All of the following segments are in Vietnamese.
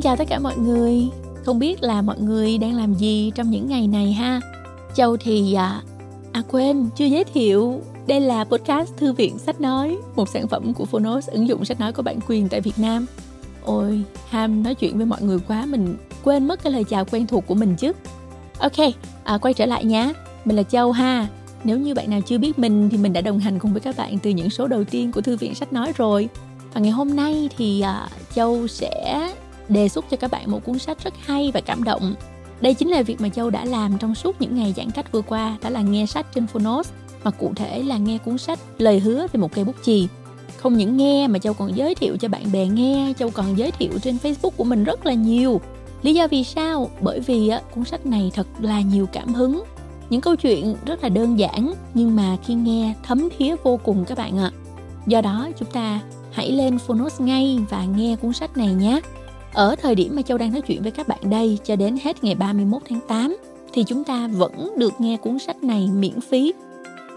Xin chào tất cả mọi người. Không biết là mọi người đang làm gì trong những ngày này ha. Châu thì à, à quên chưa giới thiệu. Đây là podcast Thư viện Sách Nói, một sản phẩm của Phonos, ứng dụng sách nói có bản quyền tại Việt Nam. Ôi, ham nói chuyện với mọi người quá, mình quên mất cái lời chào quen thuộc của mình chứ. Ok, à, quay trở lại nhé. Mình là Châu ha. Nếu như bạn nào chưa biết mình thì mình đã đồng hành cùng với các bạn từ những số đầu tiên của Thư viện Sách Nói rồi. Và ngày hôm nay thì à, Châu sẽ đề xuất cho các bạn một cuốn sách rất hay và cảm động. Đây chính là việc mà Châu đã làm trong suốt những ngày giãn cách vừa qua, đó là nghe sách trên Phonos, mà cụ thể là nghe cuốn sách Lời hứa về một cây bút chì. Không những nghe mà Châu còn giới thiệu cho bạn bè nghe, Châu còn giới thiệu trên Facebook của mình rất là nhiều. Lý do vì sao? Bởi vì á, cuốn sách này thật là nhiều cảm hứng. Những câu chuyện rất là đơn giản nhưng mà khi nghe thấm thía vô cùng các bạn ạ. À. Do đó chúng ta hãy lên Phonos ngay và nghe cuốn sách này nhé. Ở thời điểm mà Châu đang nói chuyện với các bạn đây cho đến hết ngày 31 tháng 8 thì chúng ta vẫn được nghe cuốn sách này miễn phí.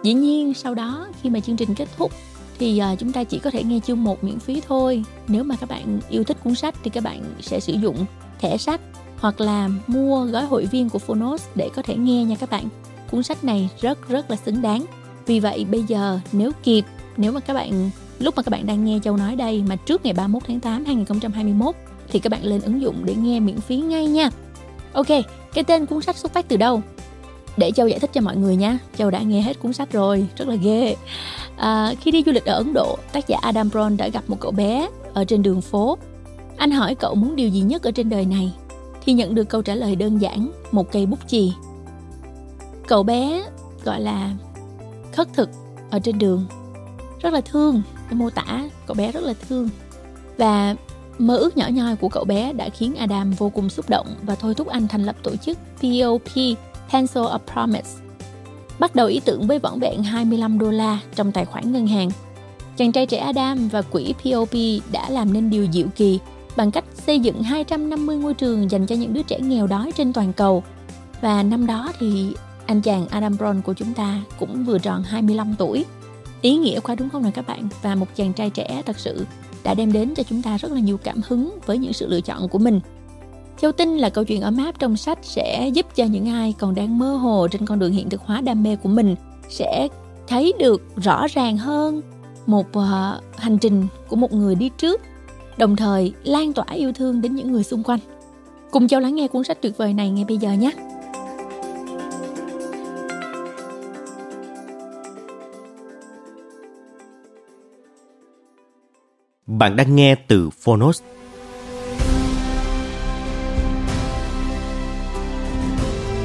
Dĩ nhiên sau đó khi mà chương trình kết thúc thì ờ, chúng ta chỉ có thể nghe chương 1 miễn phí thôi. Nếu mà các bạn yêu thích cuốn sách thì các bạn sẽ sử dụng thẻ sách hoặc là mua gói hội viên của Phonos để có thể nghe nha các bạn. Cuốn sách này rất rất là xứng đáng. Vì vậy bây giờ nếu kịp, nếu mà các bạn lúc mà các bạn đang nghe Châu nói đây mà trước ngày 31 tháng 8 2021 thì các bạn lên ứng dụng để nghe miễn phí ngay nha. Ok, cái tên cuốn sách xuất phát từ đâu? Để Châu giải thích cho mọi người nha. Châu đã nghe hết cuốn sách rồi, rất là ghê. À, khi đi du lịch ở Ấn Độ, tác giả Adam Brown đã gặp một cậu bé ở trên đường phố. Anh hỏi cậu muốn điều gì nhất ở trên đời này, thì nhận được câu trả lời đơn giản, một cây bút chì. Cậu bé gọi là khất thực ở trên đường, rất là thương, mô tả cậu bé rất là thương. Và Mơ ước nhỏ nhoi của cậu bé đã khiến Adam vô cùng xúc động và thôi thúc anh thành lập tổ chức POP Pencil of Promise. Bắt đầu ý tưởng với vỏn vẹn 25 đô la trong tài khoản ngân hàng. Chàng trai trẻ Adam và quỹ POP đã làm nên điều diệu kỳ bằng cách xây dựng 250 ngôi trường dành cho những đứa trẻ nghèo đói trên toàn cầu. Và năm đó thì anh chàng Adam Brown của chúng ta cũng vừa tròn 25 tuổi. Ý nghĩa quá đúng không nào các bạn? Và một chàng trai trẻ thật sự đã đem đến cho chúng ta rất là nhiều cảm hứng với những sự lựa chọn của mình. Châu tin là câu chuyện ấm áp trong sách sẽ giúp cho những ai còn đang mơ hồ trên con đường hiện thực hóa đam mê của mình sẽ thấy được rõ ràng hơn một uh, hành trình của một người đi trước, đồng thời lan tỏa yêu thương đến những người xung quanh. Cùng Châu lắng nghe cuốn sách tuyệt vời này ngay bây giờ nhé. Bạn đang nghe từ Phonos.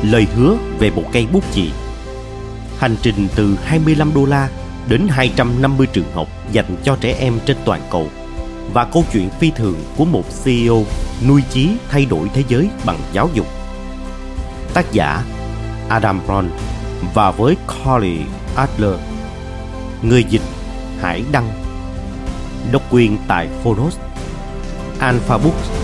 Lời hứa về một cây bút chì Hành trình từ 25 đô la đến 250 trường học dành cho trẻ em trên toàn cầu và câu chuyện phi thường của một CEO nuôi chí thay đổi thế giới bằng giáo dục. Tác giả Adam Brown và với Carly Adler. Người dịch Hải Đăng độc quyền tại Phonos, Alpha Books.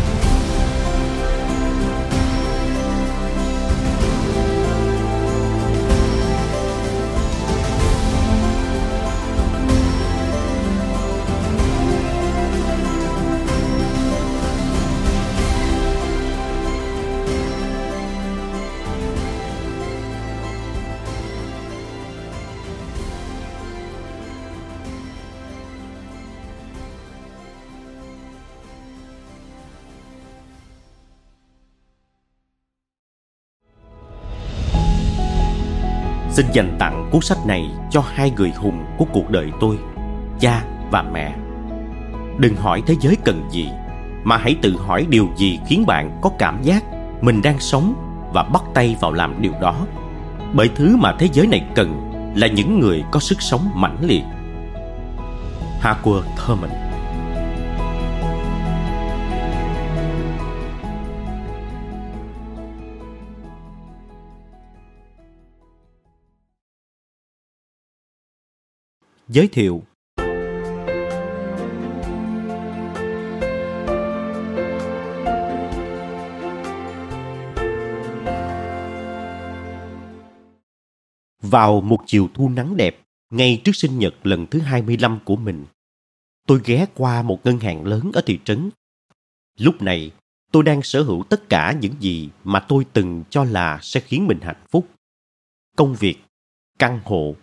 Xin dành tặng cuốn sách này cho hai người hùng của cuộc đời tôi, cha và mẹ. Đừng hỏi thế giới cần gì, mà hãy tự hỏi điều gì khiến bạn có cảm giác mình đang sống và bắt tay vào làm điều đó. Bởi thứ mà thế giới này cần là những người có sức sống mãnh liệt. Harcourt Thurman giới thiệu Vào một chiều thu nắng đẹp, ngay trước sinh nhật lần thứ 25 của mình, tôi ghé qua một ngân hàng lớn ở thị trấn. Lúc này, tôi đang sở hữu tất cả những gì mà tôi từng cho là sẽ khiến mình hạnh phúc công việc căn hộ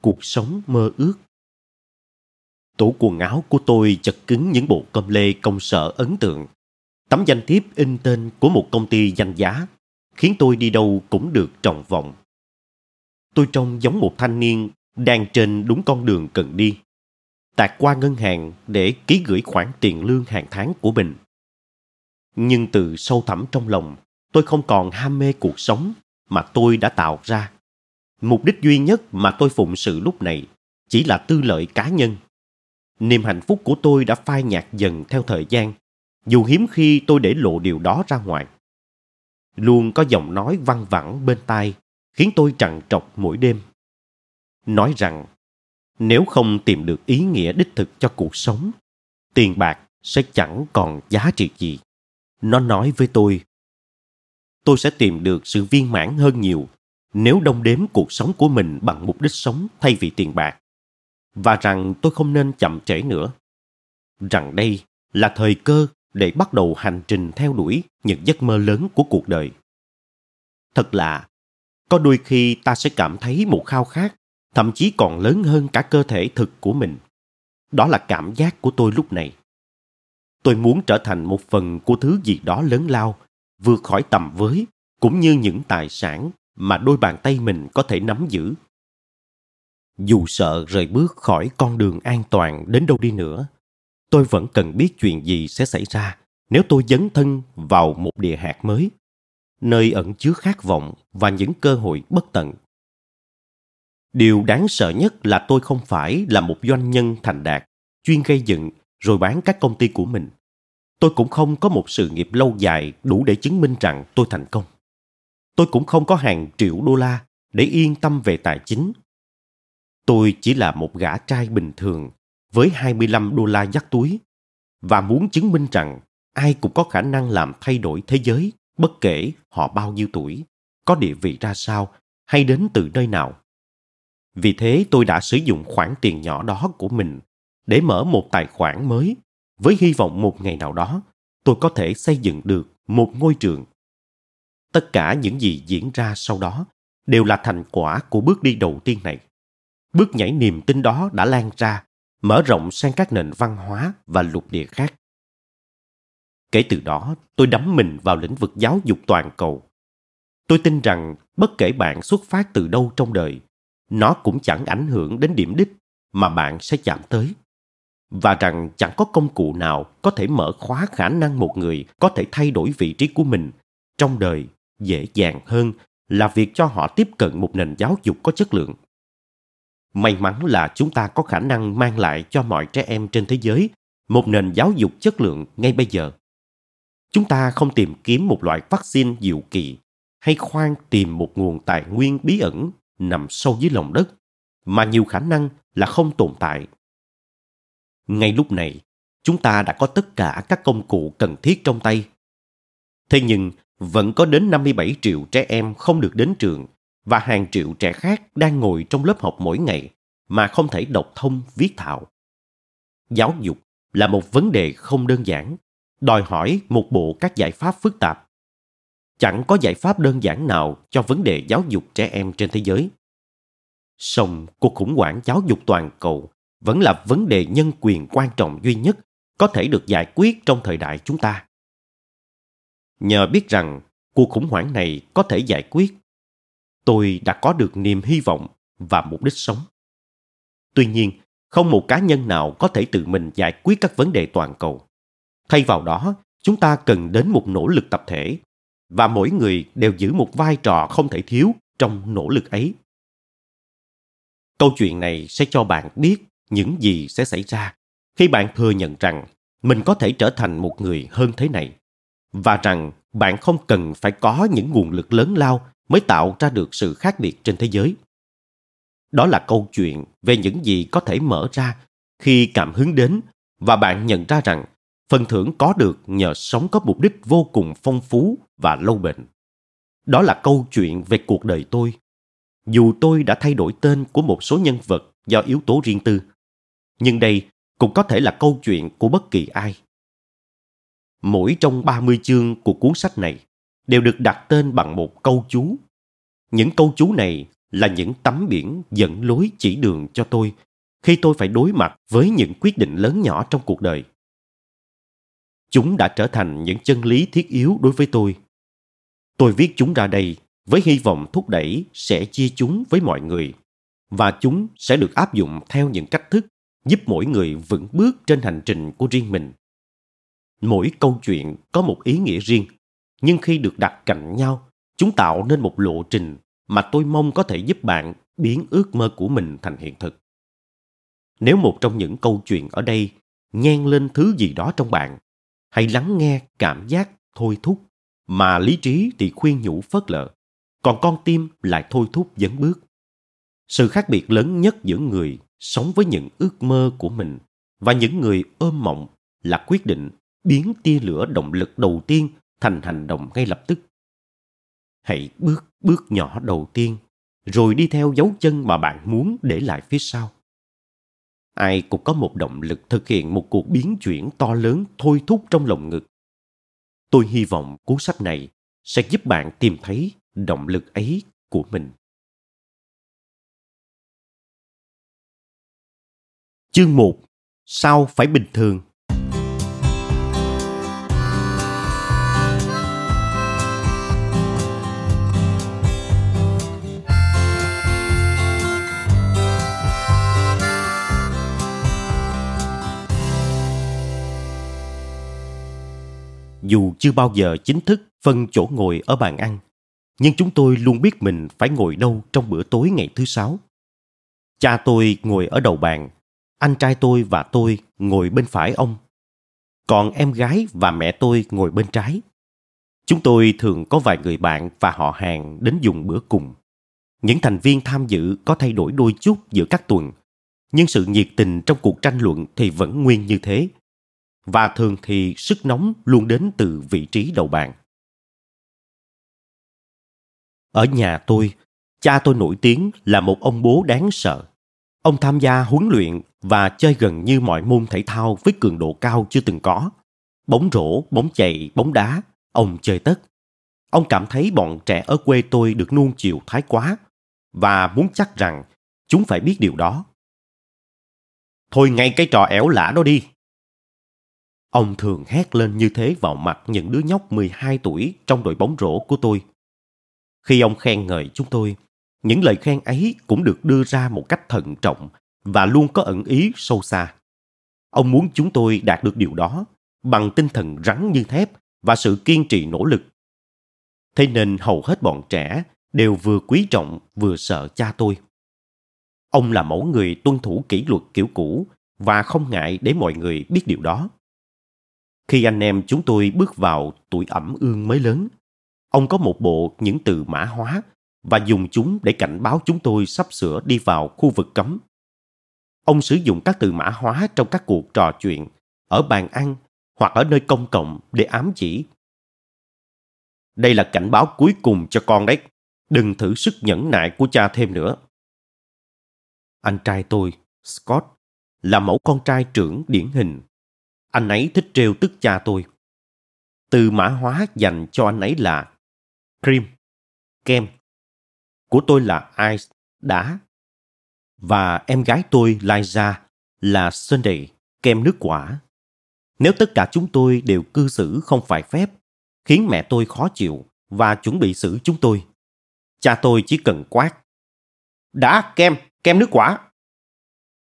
cuộc sống mơ ước. Tủ quần áo của tôi chật cứng những bộ com lê công sở ấn tượng. Tấm danh thiếp in tên của một công ty danh giá, khiến tôi đi đâu cũng được trọng vọng tôi trông giống một thanh niên đang trên đúng con đường cần đi. Tạt qua ngân hàng để ký gửi khoản tiền lương hàng tháng của mình. Nhưng từ sâu thẳm trong lòng, tôi không còn ham mê cuộc sống mà tôi đã tạo ra mục đích duy nhất mà tôi phụng sự lúc này chỉ là tư lợi cá nhân. Niềm hạnh phúc của tôi đã phai nhạt dần theo thời gian, dù hiếm khi tôi để lộ điều đó ra ngoài. Luôn có giọng nói văng vẳng bên tai khiến tôi trằn trọc mỗi đêm. Nói rằng, nếu không tìm được ý nghĩa đích thực cho cuộc sống, tiền bạc sẽ chẳng còn giá trị gì. Nó nói với tôi tôi sẽ tìm được sự viên mãn hơn nhiều nếu đông đếm cuộc sống của mình bằng mục đích sống thay vì tiền bạc, và rằng tôi không nên chậm trễ nữa. Rằng đây là thời cơ để bắt đầu hành trình theo đuổi những giấc mơ lớn của cuộc đời. Thật lạ, có đôi khi ta sẽ cảm thấy một khao khát, thậm chí còn lớn hơn cả cơ thể thực của mình. Đó là cảm giác của tôi lúc này. Tôi muốn trở thành một phần của thứ gì đó lớn lao, vượt khỏi tầm với, cũng như những tài sản mà đôi bàn tay mình có thể nắm giữ. Dù sợ rời bước khỏi con đường an toàn đến đâu đi nữa, tôi vẫn cần biết chuyện gì sẽ xảy ra nếu tôi dấn thân vào một địa hạt mới, nơi ẩn chứa khát vọng và những cơ hội bất tận. Điều đáng sợ nhất là tôi không phải là một doanh nhân thành đạt, chuyên gây dựng, rồi bán các công ty của mình. Tôi cũng không có một sự nghiệp lâu dài đủ để chứng minh rằng tôi thành công tôi cũng không có hàng triệu đô la để yên tâm về tài chính tôi chỉ là một gã trai bình thường với 25 đô la dắt túi và muốn chứng minh rằng ai cũng có khả năng làm thay đổi thế giới bất kể họ bao nhiêu tuổi, có địa vị ra sao hay đến từ nơi nào. Vì thế tôi đã sử dụng khoản tiền nhỏ đó của mình để mở một tài khoản mới với hy vọng một ngày nào đó tôi có thể xây dựng được một ngôi trường. Tất cả những gì diễn ra sau đó đều là thành quả của bước đi đầu tiên này. Bước nhảy niềm tin đó đã lan ra, mở rộng sang các nền văn hóa và lục địa khác. Kể từ đó, tôi đắm mình vào lĩnh vực giáo dục toàn cầu. Tôi tin rằng bất kể bạn xuất phát từ đâu trong đời, nó cũng chẳng ảnh hưởng đến điểm đích mà bạn sẽ chạm tới. Và rằng chẳng có công cụ nào có thể mở khóa khả năng một người có thể thay đổi vị trí của mình trong đời dễ dàng hơn là việc cho họ tiếp cận một nền giáo dục có chất lượng. May mắn là chúng ta có khả năng mang lại cho mọi trẻ em trên thế giới một nền giáo dục chất lượng ngay bây giờ. Chúng ta không tìm kiếm một loại vaccine diệu kỳ hay khoan tìm một nguồn tài nguyên bí ẩn nằm sâu dưới lòng đất, mà nhiều khả năng là không tồn tại. Ngay lúc này, chúng ta đã có tất cả các công cụ cần thiết trong tay. Thế nhưng vẫn có đến 57 triệu trẻ em không được đến trường và hàng triệu trẻ khác đang ngồi trong lớp học mỗi ngày mà không thể đọc thông, viết thạo. Giáo dục là một vấn đề không đơn giản, đòi hỏi một bộ các giải pháp phức tạp. Chẳng có giải pháp đơn giản nào cho vấn đề giáo dục trẻ em trên thế giới. Song cuộc khủng hoảng giáo dục toàn cầu vẫn là vấn đề nhân quyền quan trọng duy nhất có thể được giải quyết trong thời đại chúng ta nhờ biết rằng cuộc khủng hoảng này có thể giải quyết, tôi đã có được niềm hy vọng và mục đích sống. Tuy nhiên, không một cá nhân nào có thể tự mình giải quyết các vấn đề toàn cầu. Thay vào đó, chúng ta cần đến một nỗ lực tập thể và mỗi người đều giữ một vai trò không thể thiếu trong nỗ lực ấy. Câu chuyện này sẽ cho bạn biết những gì sẽ xảy ra khi bạn thừa nhận rằng mình có thể trở thành một người hơn thế này và rằng bạn không cần phải có những nguồn lực lớn lao mới tạo ra được sự khác biệt trên thế giới. Đó là câu chuyện về những gì có thể mở ra khi cảm hứng đến và bạn nhận ra rằng phần thưởng có được nhờ sống có mục đích vô cùng phong phú và lâu bền. Đó là câu chuyện về cuộc đời tôi. Dù tôi đã thay đổi tên của một số nhân vật do yếu tố riêng tư, nhưng đây cũng có thể là câu chuyện của bất kỳ ai. Mỗi trong 30 chương của cuốn sách này đều được đặt tên bằng một câu chú. Những câu chú này là những tấm biển dẫn lối chỉ đường cho tôi khi tôi phải đối mặt với những quyết định lớn nhỏ trong cuộc đời. Chúng đã trở thành những chân lý thiết yếu đối với tôi. Tôi viết chúng ra đây với hy vọng thúc đẩy sẽ chia chúng với mọi người và chúng sẽ được áp dụng theo những cách thức giúp mỗi người vững bước trên hành trình của riêng mình mỗi câu chuyện có một ý nghĩa riêng, nhưng khi được đặt cạnh nhau, chúng tạo nên một lộ trình mà tôi mong có thể giúp bạn biến ước mơ của mình thành hiện thực. Nếu một trong những câu chuyện ở đây nhen lên thứ gì đó trong bạn, hãy lắng nghe cảm giác thôi thúc mà lý trí thì khuyên nhủ phớt lờ, còn con tim lại thôi thúc dấn bước. Sự khác biệt lớn nhất giữa người sống với những ước mơ của mình và những người ôm mộng là quyết định biến tia lửa động lực đầu tiên thành hành động ngay lập tức. Hãy bước bước nhỏ đầu tiên, rồi đi theo dấu chân mà bạn muốn để lại phía sau. Ai cũng có một động lực thực hiện một cuộc biến chuyển to lớn thôi thúc trong lòng ngực. Tôi hy vọng cuốn sách này sẽ giúp bạn tìm thấy động lực ấy của mình. Chương 1 Sao phải bình thường? Dù chưa bao giờ chính thức phân chỗ ngồi ở bàn ăn, nhưng chúng tôi luôn biết mình phải ngồi đâu trong bữa tối ngày thứ sáu. Cha tôi ngồi ở đầu bàn anh trai tôi và tôi ngồi bên phải ông. Còn em gái và mẹ tôi ngồi bên trái. Chúng tôi thường có vài người bạn và họ hàng đến dùng bữa cùng. Những thành viên tham dự có thay đổi đôi chút giữa các tuần nhưng sự nhiệt tình trong cuộc tranh luận thì vẫn nguyên như thế và thường thì sức nóng luôn đến từ vị trí đầu bàn ở nhà tôi cha tôi nổi tiếng là một ông bố đáng sợ Ông tham gia huấn luyện và chơi gần như mọi môn thể thao với cường độ cao chưa từng có. Bóng rổ, bóng chạy, bóng đá, ông chơi tất. Ông cảm thấy bọn trẻ ở quê tôi được nuông chiều thái quá và muốn chắc rằng chúng phải biết điều đó. Thôi ngay cái trò éo lả đó đi. Ông thường hét lên như thế vào mặt những đứa nhóc 12 tuổi trong đội bóng rổ của tôi. Khi ông khen ngợi chúng tôi, những lời khen ấy cũng được đưa ra một cách thận trọng và luôn có ẩn ý sâu xa. Ông muốn chúng tôi đạt được điều đó bằng tinh thần rắn như thép và sự kiên trì nỗ lực. Thế nên hầu hết bọn trẻ đều vừa quý trọng vừa sợ cha tôi. Ông là mẫu người tuân thủ kỷ luật kiểu cũ và không ngại để mọi người biết điều đó khi anh em chúng tôi bước vào tuổi ẩm ương mới lớn ông có một bộ những từ mã hóa và dùng chúng để cảnh báo chúng tôi sắp sửa đi vào khu vực cấm. Ông sử dụng các từ mã hóa trong các cuộc trò chuyện, ở bàn ăn hoặc ở nơi công cộng để ám chỉ. Đây là cảnh báo cuối cùng cho con đấy. Đừng thử sức nhẫn nại của cha thêm nữa. Anh trai tôi, Scott, là mẫu con trai trưởng điển hình. Anh ấy thích trêu tức cha tôi. Từ mã hóa dành cho anh ấy là cream, kem của tôi là Ice, đá. Và em gái tôi Liza là Sunday, kem nước quả. Nếu tất cả chúng tôi đều cư xử không phải phép, khiến mẹ tôi khó chịu và chuẩn bị xử chúng tôi, cha tôi chỉ cần quát. Đã kem, kem nước quả.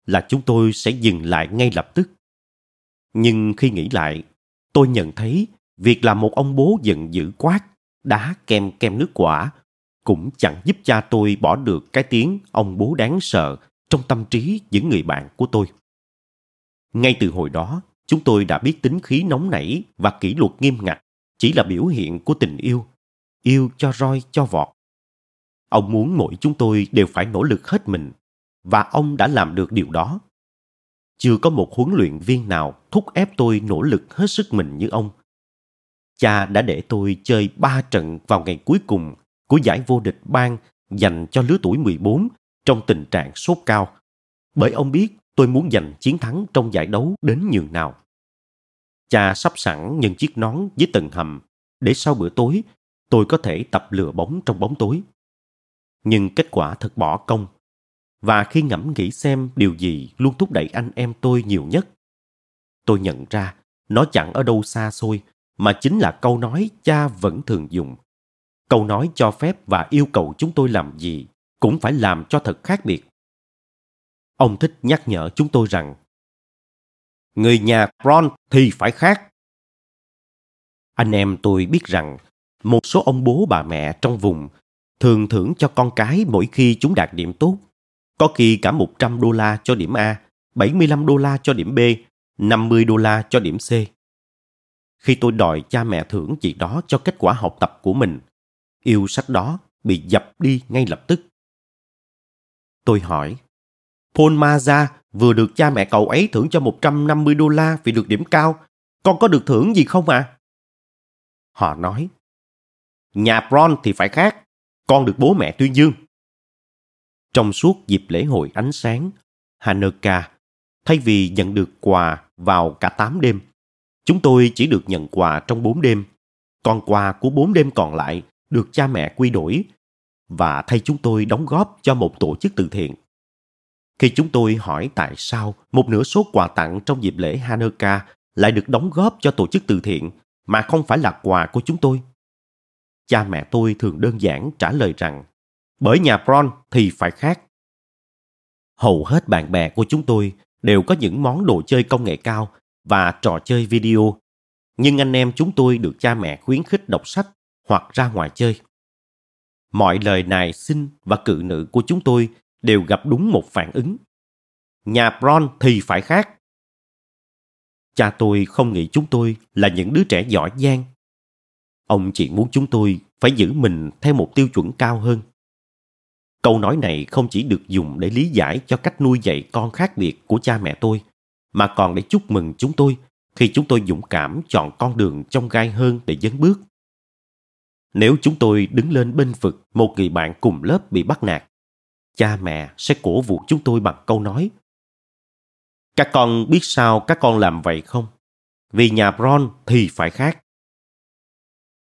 Là chúng tôi sẽ dừng lại ngay lập tức. Nhưng khi nghĩ lại, tôi nhận thấy việc làm một ông bố giận dữ quát đá kem kem nước quả cũng chẳng giúp cha tôi bỏ được cái tiếng ông bố đáng sợ trong tâm trí những người bạn của tôi. Ngay từ hồi đó, chúng tôi đã biết tính khí nóng nảy và kỷ luật nghiêm ngặt chỉ là biểu hiện của tình yêu, yêu cho roi cho vọt. Ông muốn mỗi chúng tôi đều phải nỗ lực hết mình, và ông đã làm được điều đó. Chưa có một huấn luyện viên nào thúc ép tôi nỗ lực hết sức mình như ông. Cha đã để tôi chơi ba trận vào ngày cuối cùng của giải vô địch bang dành cho lứa tuổi 14 trong tình trạng sốt cao. Bởi ông biết tôi muốn giành chiến thắng trong giải đấu đến nhường nào. Cha sắp sẵn những chiếc nón với tầng hầm để sau bữa tối tôi có thể tập lừa bóng trong bóng tối. Nhưng kết quả thật bỏ công. Và khi ngẫm nghĩ xem điều gì luôn thúc đẩy anh em tôi nhiều nhất, tôi nhận ra nó chẳng ở đâu xa xôi mà chính là câu nói cha vẫn thường dùng. Câu nói cho phép và yêu cầu chúng tôi làm gì cũng phải làm cho thật khác biệt. Ông thích nhắc nhở chúng tôi rằng người nhà Ron thì phải khác. Anh em tôi biết rằng một số ông bố bà mẹ trong vùng thường thưởng cho con cái mỗi khi chúng đạt điểm tốt. Có khi cả 100 đô la cho điểm A, 75 đô la cho điểm B, 50 đô la cho điểm C. Khi tôi đòi cha mẹ thưởng gì đó cho kết quả học tập của mình, yêu sách đó bị dập đi ngay lập tức. Tôi hỏi, Paul Maza vừa được cha mẹ cậu ấy thưởng cho 150 đô la vì được điểm cao. Con có được thưởng gì không à? Họ nói, nhà Bron thì phải khác, con được bố mẹ tuyên dương. Trong suốt dịp lễ hội ánh sáng, Hanukkah, thay vì nhận được quà vào cả 8 đêm, chúng tôi chỉ được nhận quà trong 4 đêm. Còn quà của 4 đêm còn lại được cha mẹ quy đổi và thay chúng tôi đóng góp cho một tổ chức từ thiện. Khi chúng tôi hỏi tại sao một nửa số quà tặng trong dịp lễ Hanukkah lại được đóng góp cho tổ chức từ thiện mà không phải là quà của chúng tôi, cha mẹ tôi thường đơn giản trả lời rằng bởi nhà Bron thì phải khác. Hầu hết bạn bè của chúng tôi đều có những món đồ chơi công nghệ cao và trò chơi video. Nhưng anh em chúng tôi được cha mẹ khuyến khích đọc sách hoặc ra ngoài chơi. Mọi lời nài xin và cự nữ của chúng tôi đều gặp đúng một phản ứng. Nhà Bron thì phải khác. Cha tôi không nghĩ chúng tôi là những đứa trẻ giỏi giang. Ông chỉ muốn chúng tôi phải giữ mình theo một tiêu chuẩn cao hơn. Câu nói này không chỉ được dùng để lý giải cho cách nuôi dạy con khác biệt của cha mẹ tôi, mà còn để chúc mừng chúng tôi khi chúng tôi dũng cảm chọn con đường trong gai hơn để dấn bước. Nếu chúng tôi đứng lên bên vực một người bạn cùng lớp bị bắt nạt, cha mẹ sẽ cổ vũ chúng tôi bằng câu nói các con biết sao các con làm vậy không? Vì nhà bron thì phải khác.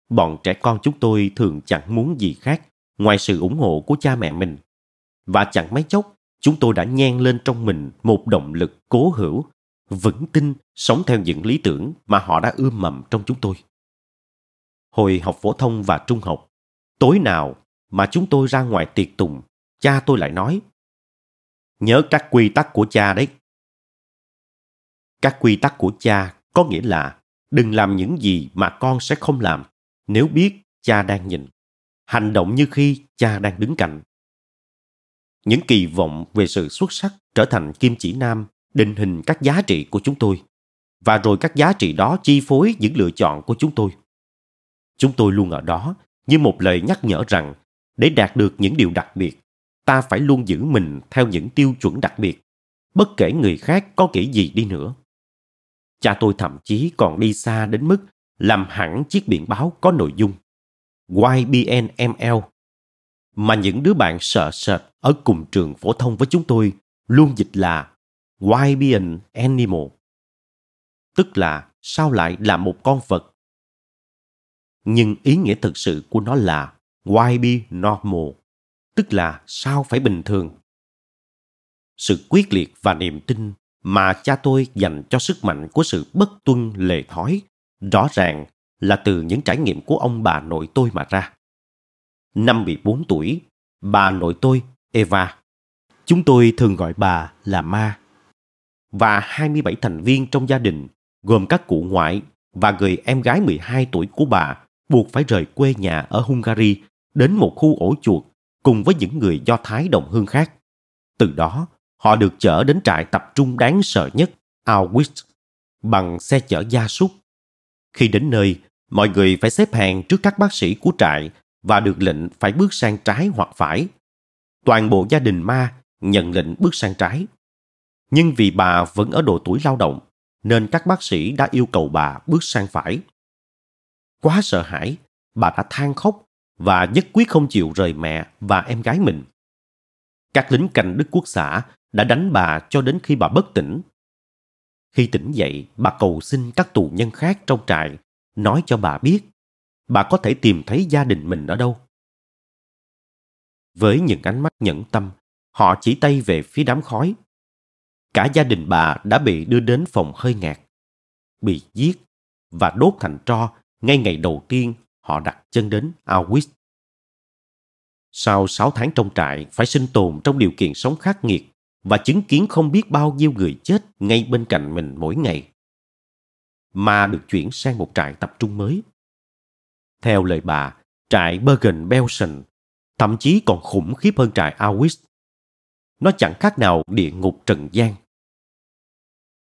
Bọn trẻ con chúng tôi thường chẳng muốn gì khác ngoài sự ủng hộ của cha mẹ mình. Và chẳng mấy chốc, chúng tôi đã nhen lên trong mình một động lực cố hữu, vững tin, sống theo những lý tưởng mà họ đã ươm mầm trong chúng tôi. Hồi học phổ thông và trung học, tối nào mà chúng tôi ra ngoài tiệc tùng, cha tôi lại nói, nhớ các quy tắc của cha đấy. Các quy tắc của cha có nghĩa là đừng làm những gì mà con sẽ không làm, nếu biết cha đang nhìn hành động như khi cha đang đứng cạnh. Những kỳ vọng về sự xuất sắc trở thành kim chỉ nam định hình các giá trị của chúng tôi. Và rồi các giá trị đó chi phối những lựa chọn của chúng tôi. Chúng tôi luôn ở đó như một lời nhắc nhở rằng để đạt được những điều đặc biệt, ta phải luôn giữ mình theo những tiêu chuẩn đặc biệt. Bất kể người khác có kỹ gì đi nữa. Cha tôi thậm chí còn đi xa đến mức làm hẳn chiếc biển báo có nội dung. YBNML mà những đứa bạn sợ sệt ở cùng trường phổ thông với chúng tôi luôn dịch là YBN Animal. Tức là sao lại là một con vật? Nhưng ý nghĩa thực sự của nó là YB Normal, tức là sao phải bình thường? Sự quyết liệt và niềm tin mà cha tôi dành cho sức mạnh của sự bất tuân lề thói rõ ràng là từ những trải nghiệm của ông bà nội tôi mà ra. Năm 14 tuổi, bà nội tôi, Eva, chúng tôi thường gọi bà là Ma, và 27 thành viên trong gia đình, gồm các cụ ngoại và người em gái 12 tuổi của bà, buộc phải rời quê nhà ở Hungary đến một khu ổ chuột cùng với những người Do Thái đồng hương khác. Từ đó, họ được chở đến trại tập trung đáng sợ nhất, Auschwitz, bằng xe chở gia súc. Khi đến nơi, mọi người phải xếp hàng trước các bác sĩ của trại và được lệnh phải bước sang trái hoặc phải. Toàn bộ gia đình ma nhận lệnh bước sang trái. Nhưng vì bà vẫn ở độ tuổi lao động, nên các bác sĩ đã yêu cầu bà bước sang phải. Quá sợ hãi, bà đã than khóc và nhất quyết không chịu rời mẹ và em gái mình. Các lính canh Đức Quốc xã đã đánh bà cho đến khi bà bất tỉnh. Khi tỉnh dậy, bà cầu xin các tù nhân khác trong trại nói cho bà biết bà có thể tìm thấy gia đình mình ở đâu. Với những ánh mắt nhẫn tâm, họ chỉ tay về phía đám khói. Cả gia đình bà đã bị đưa đến phòng hơi ngạt, bị giết và đốt thành tro ngay ngày đầu tiên họ đặt chân đến Auschwitz. Sau 6 tháng trong trại phải sinh tồn trong điều kiện sống khắc nghiệt và chứng kiến không biết bao nhiêu người chết ngay bên cạnh mình mỗi ngày. Mà được chuyển sang một trại tập trung mới. Theo lời bà, trại Bergen-Belsen thậm chí còn khủng khiếp hơn trại Auschwitz. Nó chẳng khác nào địa ngục trần gian.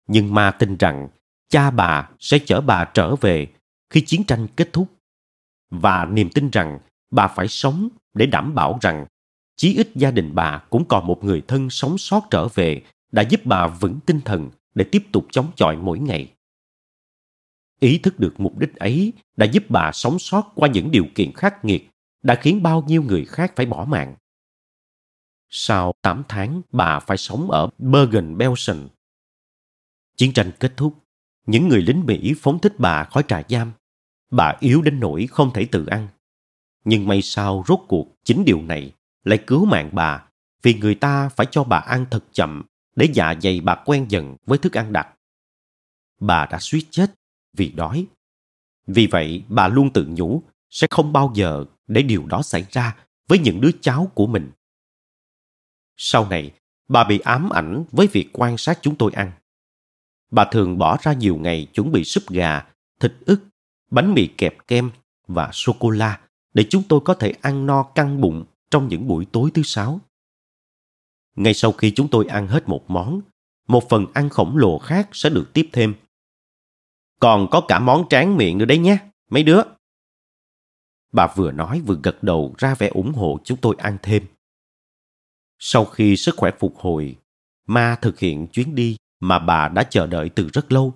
Nhưng ma tin rằng cha bà sẽ chở bà trở về khi chiến tranh kết thúc và niềm tin rằng bà phải sống để đảm bảo rằng chí ít gia đình bà cũng còn một người thân sống sót trở về đã giúp bà vững tinh thần để tiếp tục chống chọi mỗi ngày. Ý thức được mục đích ấy đã giúp bà sống sót qua những điều kiện khắc nghiệt đã khiến bao nhiêu người khác phải bỏ mạng. Sau 8 tháng, bà phải sống ở Bergen-Belsen. Chiến tranh kết thúc, những người lính Mỹ phóng thích bà khỏi trại giam. Bà yếu đến nỗi không thể tự ăn. Nhưng may sao rốt cuộc chính điều này lại cứu mạng bà vì người ta phải cho bà ăn thật chậm để dạ dày bà quen dần với thức ăn đặc. Bà đã suýt chết vì đói. Vì vậy, bà luôn tự nhủ sẽ không bao giờ để điều đó xảy ra với những đứa cháu của mình. Sau này, bà bị ám ảnh với việc quan sát chúng tôi ăn. Bà thường bỏ ra nhiều ngày chuẩn bị súp gà, thịt ức, bánh mì kẹp kem và sô-cô-la để chúng tôi có thể ăn no căng bụng trong những buổi tối thứ sáu. Ngay sau khi chúng tôi ăn hết một món, một phần ăn khổng lồ khác sẽ được tiếp thêm. Còn có cả món tráng miệng nữa đấy nhé, mấy đứa. Bà vừa nói vừa gật đầu ra vẻ ủng hộ chúng tôi ăn thêm. Sau khi sức khỏe phục hồi, Ma thực hiện chuyến đi mà bà đã chờ đợi từ rất lâu,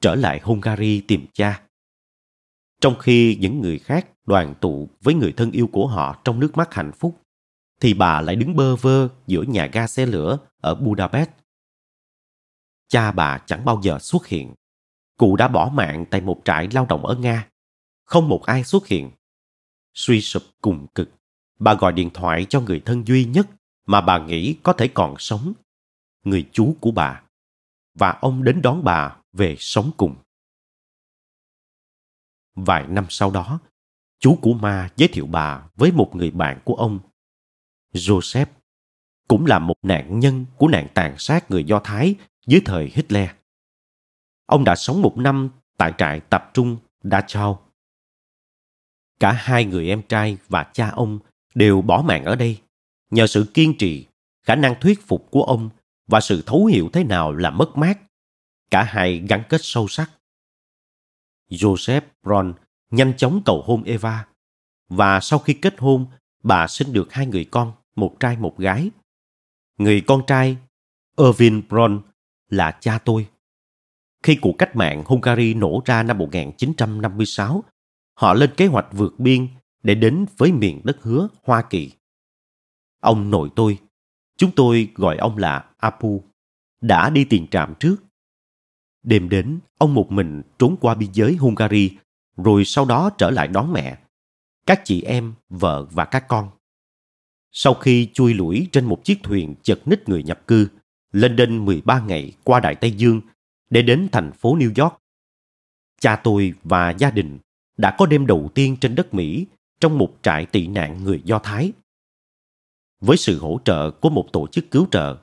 trở lại Hungary tìm cha. Trong khi những người khác đoàn tụ với người thân yêu của họ trong nước mắt hạnh phúc, thì bà lại đứng bơ vơ giữa nhà ga xe lửa ở Budapest. Cha bà chẳng bao giờ xuất hiện. Cụ đã bỏ mạng tại một trại lao động ở Nga. Không một ai xuất hiện. Suy sụp cùng cực. Bà gọi điện thoại cho người thân duy nhất mà bà nghĩ có thể còn sống. Người chú của bà. Và ông đến đón bà về sống cùng. Vài năm sau đó, chú của ma giới thiệu bà với một người bạn của ông. Joseph cũng là một nạn nhân của nạn tàn sát người do thái dưới thời hitler ông đã sống một năm tại trại tập trung dachau Cả hai người em trai và cha ông đều bỏ mạng ở đây nhờ sự kiên trì, khả năng thuyết phục của ông và sự thấu hiểu thế nào là mất mát. Cả hai gắn kết sâu sắc. Joseph Brown nhanh chóng cầu hôn Eva và sau khi kết hôn, bà sinh được hai người con, một trai một gái. Người con trai, Irvin Brown, là cha tôi. Khi cuộc cách mạng Hungary nổ ra năm 1956, họ lên kế hoạch vượt biên để đến với miền đất hứa Hoa Kỳ. Ông nội tôi, chúng tôi gọi ông là Apu, đã đi tiền trạm trước. Đêm đến, ông một mình trốn qua biên giới Hungary, rồi sau đó trở lại đón mẹ, các chị em, vợ và các con. Sau khi chui lủi trên một chiếc thuyền chật ních người nhập cư, lên đên 13 ngày qua Đại Tây Dương để đến thành phố New York. Cha tôi và gia đình đã có đêm đầu tiên trên đất Mỹ trong một trại tị nạn người Do Thái. Với sự hỗ trợ của một tổ chức cứu trợ,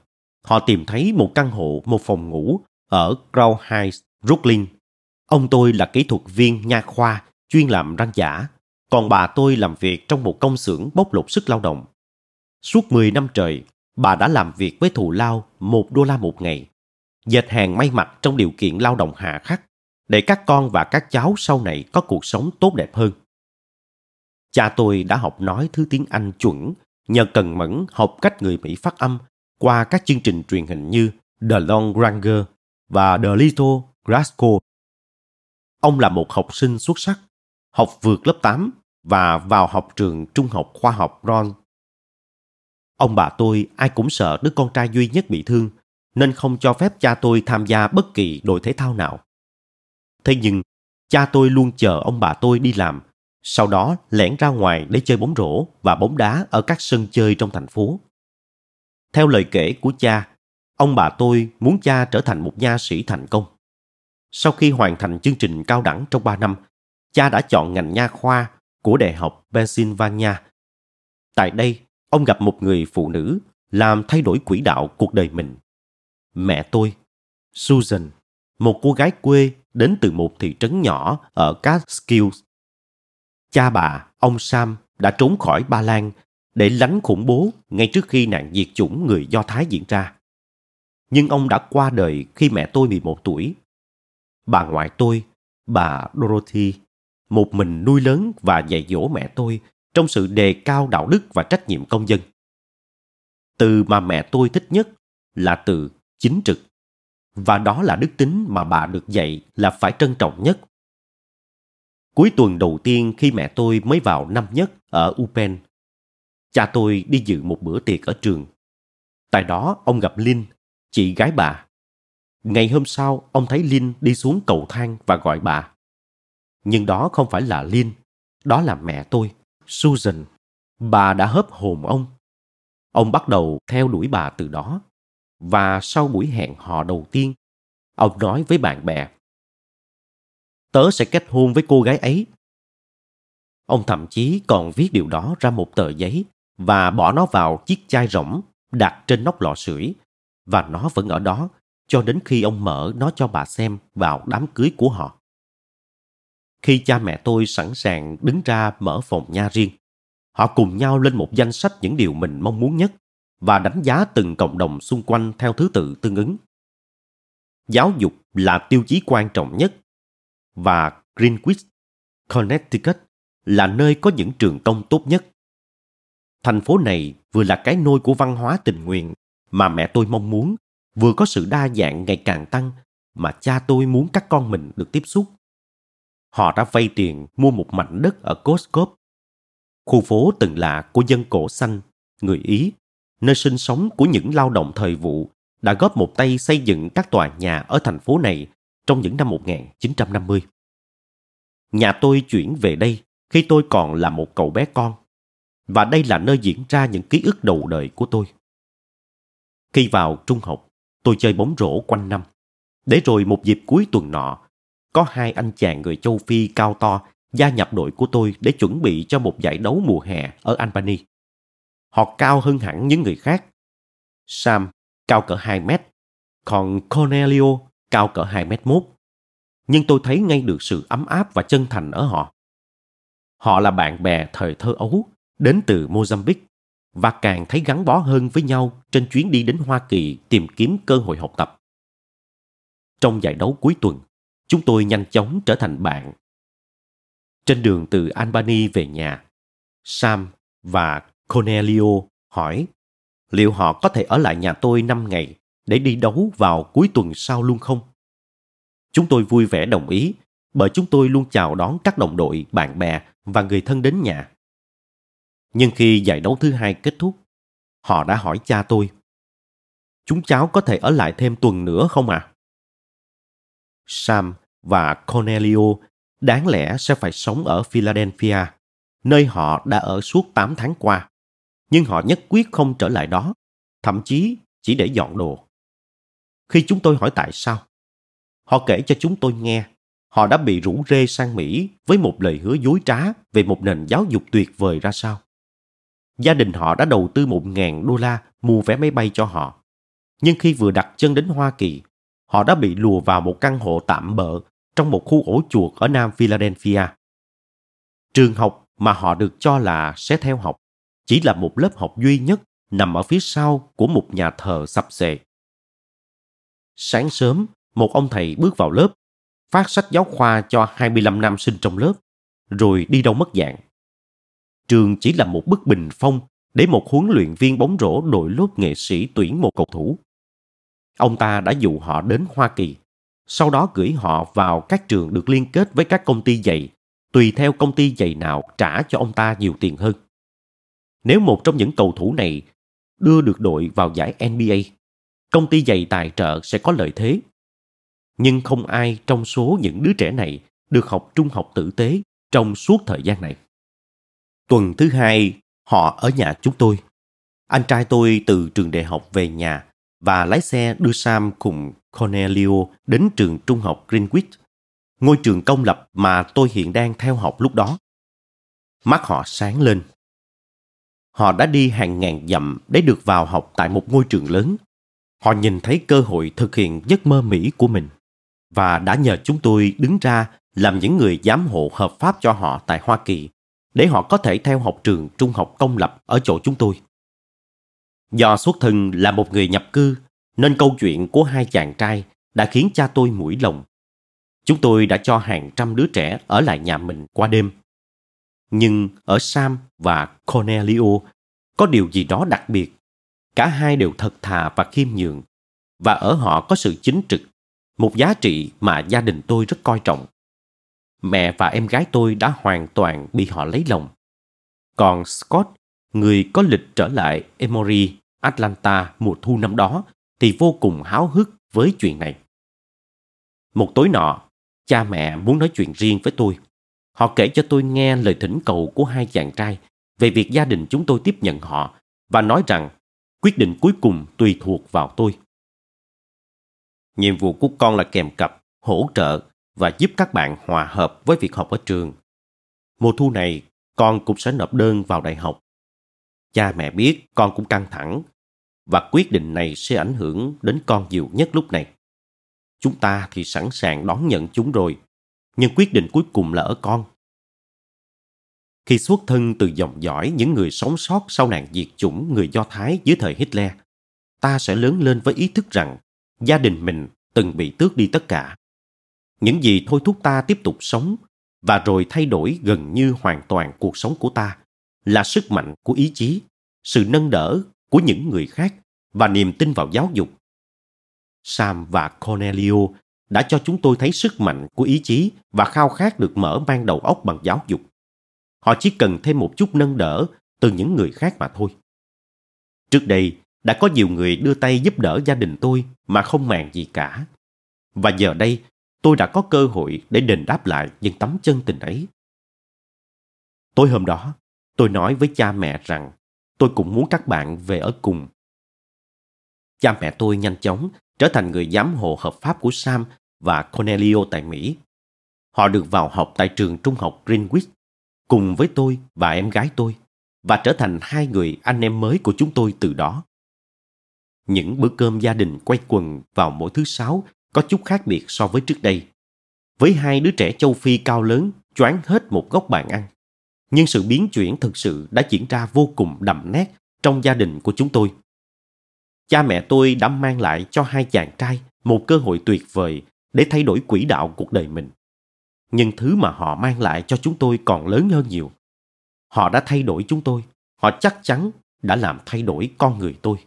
họ tìm thấy một căn hộ, một phòng ngủ ở Crown Heights, Brooklyn. Ông tôi là kỹ thuật viên nha khoa chuyên làm răng giả, còn bà tôi làm việc trong một công xưởng bốc lột sức lao động. Suốt 10 năm trời, bà đã làm việc với thù lao một đô la một ngày, dệt hàng may mặc trong điều kiện lao động hạ khắc để các con và các cháu sau này có cuộc sống tốt đẹp hơn. Cha tôi đã học nói thứ tiếng Anh chuẩn nhờ cần mẫn học cách người Mỹ phát âm qua các chương trình truyền hình như The Long Ranger và The Little Glasgow. Ông là một học sinh xuất sắc, học vượt lớp 8 và vào học trường trung học khoa học Ron. Ông bà tôi ai cũng sợ đứa con trai duy nhất bị thương, nên không cho phép cha tôi tham gia bất kỳ đội thể thao nào. Thế nhưng, cha tôi luôn chờ ông bà tôi đi làm, sau đó lẻn ra ngoài để chơi bóng rổ và bóng đá ở các sân chơi trong thành phố. Theo lời kể của cha, ông bà tôi muốn cha trở thành một nha sĩ thành công. Sau khi hoàn thành chương trình cao đẳng trong 3 năm, cha đã chọn ngành nha khoa của Đại học Pennsylvania. Tại đây, ông gặp một người phụ nữ làm thay đổi quỹ đạo cuộc đời mình. Mẹ tôi, Susan, một cô gái quê đến từ một thị trấn nhỏ ở Catskills. Cha bà, ông Sam, đã trốn khỏi Ba Lan để lánh khủng bố ngay trước khi nạn diệt chủng người Do Thái diễn ra. Nhưng ông đã qua đời khi mẹ tôi 11 tuổi. Bà ngoại tôi, bà Dorothy, một mình nuôi lớn và dạy dỗ mẹ tôi trong sự đề cao đạo đức và trách nhiệm công dân. Từ mà mẹ tôi thích nhất là từ chính trực. Và đó là đức tính mà bà được dạy là phải trân trọng nhất. Cuối tuần đầu tiên khi mẹ tôi mới vào năm nhất ở Upen, cha tôi đi dự một bữa tiệc ở trường. Tại đó ông gặp Linh, chị gái bà. Ngày hôm sau, ông thấy Linh đi xuống cầu thang và gọi bà. Nhưng đó không phải là Linh, đó là mẹ tôi, Susan. Bà đã hớp hồn ông. Ông bắt đầu theo đuổi bà từ đó. Và sau buổi hẹn hò đầu tiên, ông nói với bạn bè. Tớ sẽ kết hôn với cô gái ấy. Ông thậm chí còn viết điều đó ra một tờ giấy và bỏ nó vào chiếc chai rỗng đặt trên nóc lò sưởi và nó vẫn ở đó cho đến khi ông mở nó cho bà xem vào đám cưới của họ. Khi cha mẹ tôi sẵn sàng đứng ra mở phòng nha riêng, họ cùng nhau lên một danh sách những điều mình mong muốn nhất và đánh giá từng cộng đồng xung quanh theo thứ tự tương ứng. Giáo dục là tiêu chí quan trọng nhất và Greenwich, Connecticut là nơi có những trường công tốt nhất. Thành phố này vừa là cái nôi của văn hóa tình nguyện mà mẹ tôi mong muốn, vừa có sự đa dạng ngày càng tăng mà cha tôi muốn các con mình được tiếp xúc. Họ đã vay tiền mua một mảnh đất ở Koskop, khu phố từng là của dân cổ xanh, người Ý, nơi sinh sống của những lao động thời vụ đã góp một tay xây dựng các tòa nhà ở thành phố này trong những năm 1950. Nhà tôi chuyển về đây khi tôi còn là một cậu bé con và đây là nơi diễn ra những ký ức đầu đời của tôi. Khi vào trung học, tôi chơi bóng rổ quanh năm. Để rồi một dịp cuối tuần nọ, có hai anh chàng người châu Phi cao to gia nhập đội của tôi để chuẩn bị cho một giải đấu mùa hè ở Albany. Họ cao hơn hẳn những người khác. Sam cao cỡ 2 mét, còn Cornelio cao cỡ 2 mét mốt. Nhưng tôi thấy ngay được sự ấm áp và chân thành ở họ. Họ là bạn bè thời thơ ấu, đến từ Mozambique và càng thấy gắn bó hơn với nhau trên chuyến đi đến Hoa Kỳ tìm kiếm cơ hội học tập. Trong giải đấu cuối tuần, chúng tôi nhanh chóng trở thành bạn. Trên đường từ Albany về nhà, Sam và Cornelio hỏi liệu họ có thể ở lại nhà tôi 5 ngày để đi đấu vào cuối tuần sau luôn không? Chúng tôi vui vẻ đồng ý bởi chúng tôi luôn chào đón các đồng đội, bạn bè và người thân đến nhà. Nhưng khi giải đấu thứ hai kết thúc, họ đã hỏi cha tôi chúng cháu có thể ở lại thêm tuần nữa không ạ? À? Sam và Cornelio đáng lẽ sẽ phải sống ở Philadelphia, nơi họ đã ở suốt 8 tháng qua. Nhưng họ nhất quyết không trở lại đó, thậm chí chỉ để dọn đồ. Khi chúng tôi hỏi tại sao, họ kể cho chúng tôi nghe họ đã bị rủ rê sang Mỹ với một lời hứa dối trá về một nền giáo dục tuyệt vời ra sao. Gia đình họ đã đầu tư một ngàn đô la mua vé máy bay cho họ. Nhưng khi vừa đặt chân đến Hoa Kỳ, họ đã bị lùa vào một căn hộ tạm bợ trong một khu ổ chuột ở Nam Philadelphia. Trường học mà họ được cho là sẽ theo học chỉ là một lớp học duy nhất nằm ở phía sau của một nhà thờ sập xệ. Sáng sớm, một ông thầy bước vào lớp, phát sách giáo khoa cho 25 nam sinh trong lớp, rồi đi đâu mất dạng. Trường chỉ là một bức bình phong để một huấn luyện viên bóng rổ đội lốt nghệ sĩ tuyển một cầu thủ. Ông ta đã dụ họ đến Hoa Kỳ, sau đó gửi họ vào các trường được liên kết với các công ty giày, tùy theo công ty giày nào trả cho ông ta nhiều tiền hơn. Nếu một trong những cầu thủ này đưa được đội vào giải NBA, công ty giày tài trợ sẽ có lợi thế. Nhưng không ai trong số những đứa trẻ này được học trung học tử tế trong suốt thời gian này. Tuần thứ hai, họ ở nhà chúng tôi. Anh trai tôi từ trường đại học về nhà và lái xe đưa Sam cùng Cornelio đến trường trung học Greenwich, ngôi trường công lập mà tôi hiện đang theo học lúc đó. Mắt họ sáng lên. Họ đã đi hàng ngàn dặm để được vào học tại một ngôi trường lớn. Họ nhìn thấy cơ hội thực hiện giấc mơ Mỹ của mình và đã nhờ chúng tôi đứng ra làm những người giám hộ hợp pháp cho họ tại Hoa Kỳ để họ có thể theo học trường trung học công lập ở chỗ chúng tôi. Do xuất thân là một người nhập cư, nên câu chuyện của hai chàng trai đã khiến cha tôi mũi lòng. Chúng tôi đã cho hàng trăm đứa trẻ ở lại nhà mình qua đêm. Nhưng ở Sam và Cornelio có điều gì đó đặc biệt. Cả hai đều thật thà và khiêm nhường. Và ở họ có sự chính trực, một giá trị mà gia đình tôi rất coi trọng. Mẹ và em gái tôi đã hoàn toàn bị họ lấy lòng. Còn Scott, người có lịch trở lại Emory, Atlanta mùa thu năm đó, thì vô cùng háo hức với chuyện này. Một tối nọ, cha mẹ muốn nói chuyện riêng với tôi. Họ kể cho tôi nghe lời thỉnh cầu của hai chàng trai về việc gia đình chúng tôi tiếp nhận họ và nói rằng quyết định cuối cùng tùy thuộc vào tôi. Nhiệm vụ của con là kèm cặp, hỗ trợ và giúp các bạn hòa hợp với việc học ở trường. Mùa thu này, con cũng sẽ nộp đơn vào đại học. Cha mẹ biết con cũng căng thẳng và quyết định này sẽ ảnh hưởng đến con nhiều nhất lúc này. Chúng ta thì sẵn sàng đón nhận chúng rồi, nhưng quyết định cuối cùng là ở con. Khi xuất thân từ dòng dõi những người sống sót sau nạn diệt chủng người Do Thái dưới thời Hitler, ta sẽ lớn lên với ý thức rằng gia đình mình từng bị tước đi tất cả. Những gì thôi thúc ta tiếp tục sống và rồi thay đổi gần như hoàn toàn cuộc sống của ta là sức mạnh của ý chí, sự nâng đỡ của những người khác và niềm tin vào giáo dục. Sam và Cornelio đã cho chúng tôi thấy sức mạnh của ý chí và khao khát được mở mang đầu óc bằng giáo dục. Họ chỉ cần thêm một chút nâng đỡ từ những người khác mà thôi. Trước đây, đã có nhiều người đưa tay giúp đỡ gia đình tôi mà không màng gì cả. Và giờ đây, tôi đã có cơ hội để đền đáp lại những tấm chân tình ấy. Tối hôm đó, tôi nói với cha mẹ rằng tôi cũng muốn các bạn về ở cùng. Cha mẹ tôi nhanh chóng trở thành người giám hộ hợp pháp của Sam và Cornelio tại Mỹ. Họ được vào học tại trường trung học Greenwich cùng với tôi và em gái tôi và trở thành hai người anh em mới của chúng tôi từ đó. Những bữa cơm gia đình quay quần vào mỗi thứ sáu có chút khác biệt so với trước đây. Với hai đứa trẻ châu Phi cao lớn, choáng hết một góc bàn ăn. Nhưng sự biến chuyển thực sự đã diễn ra vô cùng đậm nét trong gia đình của chúng tôi. Cha mẹ tôi đã mang lại cho hai chàng trai một cơ hội tuyệt vời để thay đổi quỹ đạo cuộc đời mình. Nhưng thứ mà họ mang lại cho chúng tôi còn lớn hơn nhiều. Họ đã thay đổi chúng tôi. Họ chắc chắn đã làm thay đổi con người tôi.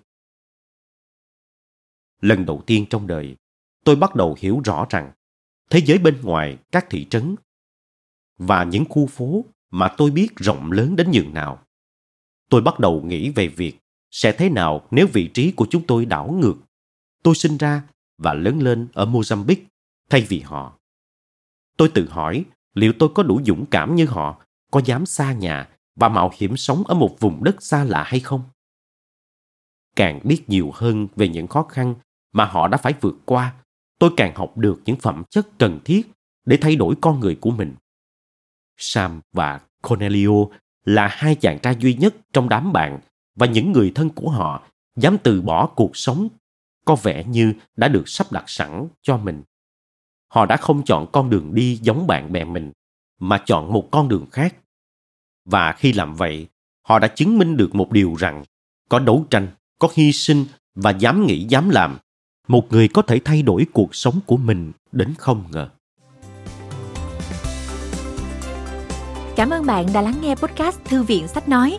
Lần đầu tiên trong đời, tôi bắt đầu hiểu rõ rằng thế giới bên ngoài các thị trấn và những khu phố mà tôi biết rộng lớn đến nhường nào. Tôi bắt đầu nghĩ về việc sẽ thế nào nếu vị trí của chúng tôi đảo ngược. Tôi sinh ra và lớn lên ở Mozambique thay vì họ. Tôi tự hỏi liệu tôi có đủ dũng cảm như họ, có dám xa nhà và mạo hiểm sống ở một vùng đất xa lạ hay không? Càng biết nhiều hơn về những khó khăn mà họ đã phải vượt qua, tôi càng học được những phẩm chất cần thiết để thay đổi con người của mình. Sam và Cornelio là hai chàng trai duy nhất trong đám bạn và những người thân của họ dám từ bỏ cuộc sống có vẻ như đã được sắp đặt sẵn cho mình. Họ đã không chọn con đường đi giống bạn bè mình, mà chọn một con đường khác. Và khi làm vậy, họ đã chứng minh được một điều rằng có đấu tranh, có hy sinh và dám nghĩ dám làm, một người có thể thay đổi cuộc sống của mình đến không ngờ. Cảm ơn bạn đã lắng nghe podcast Thư viện Sách Nói.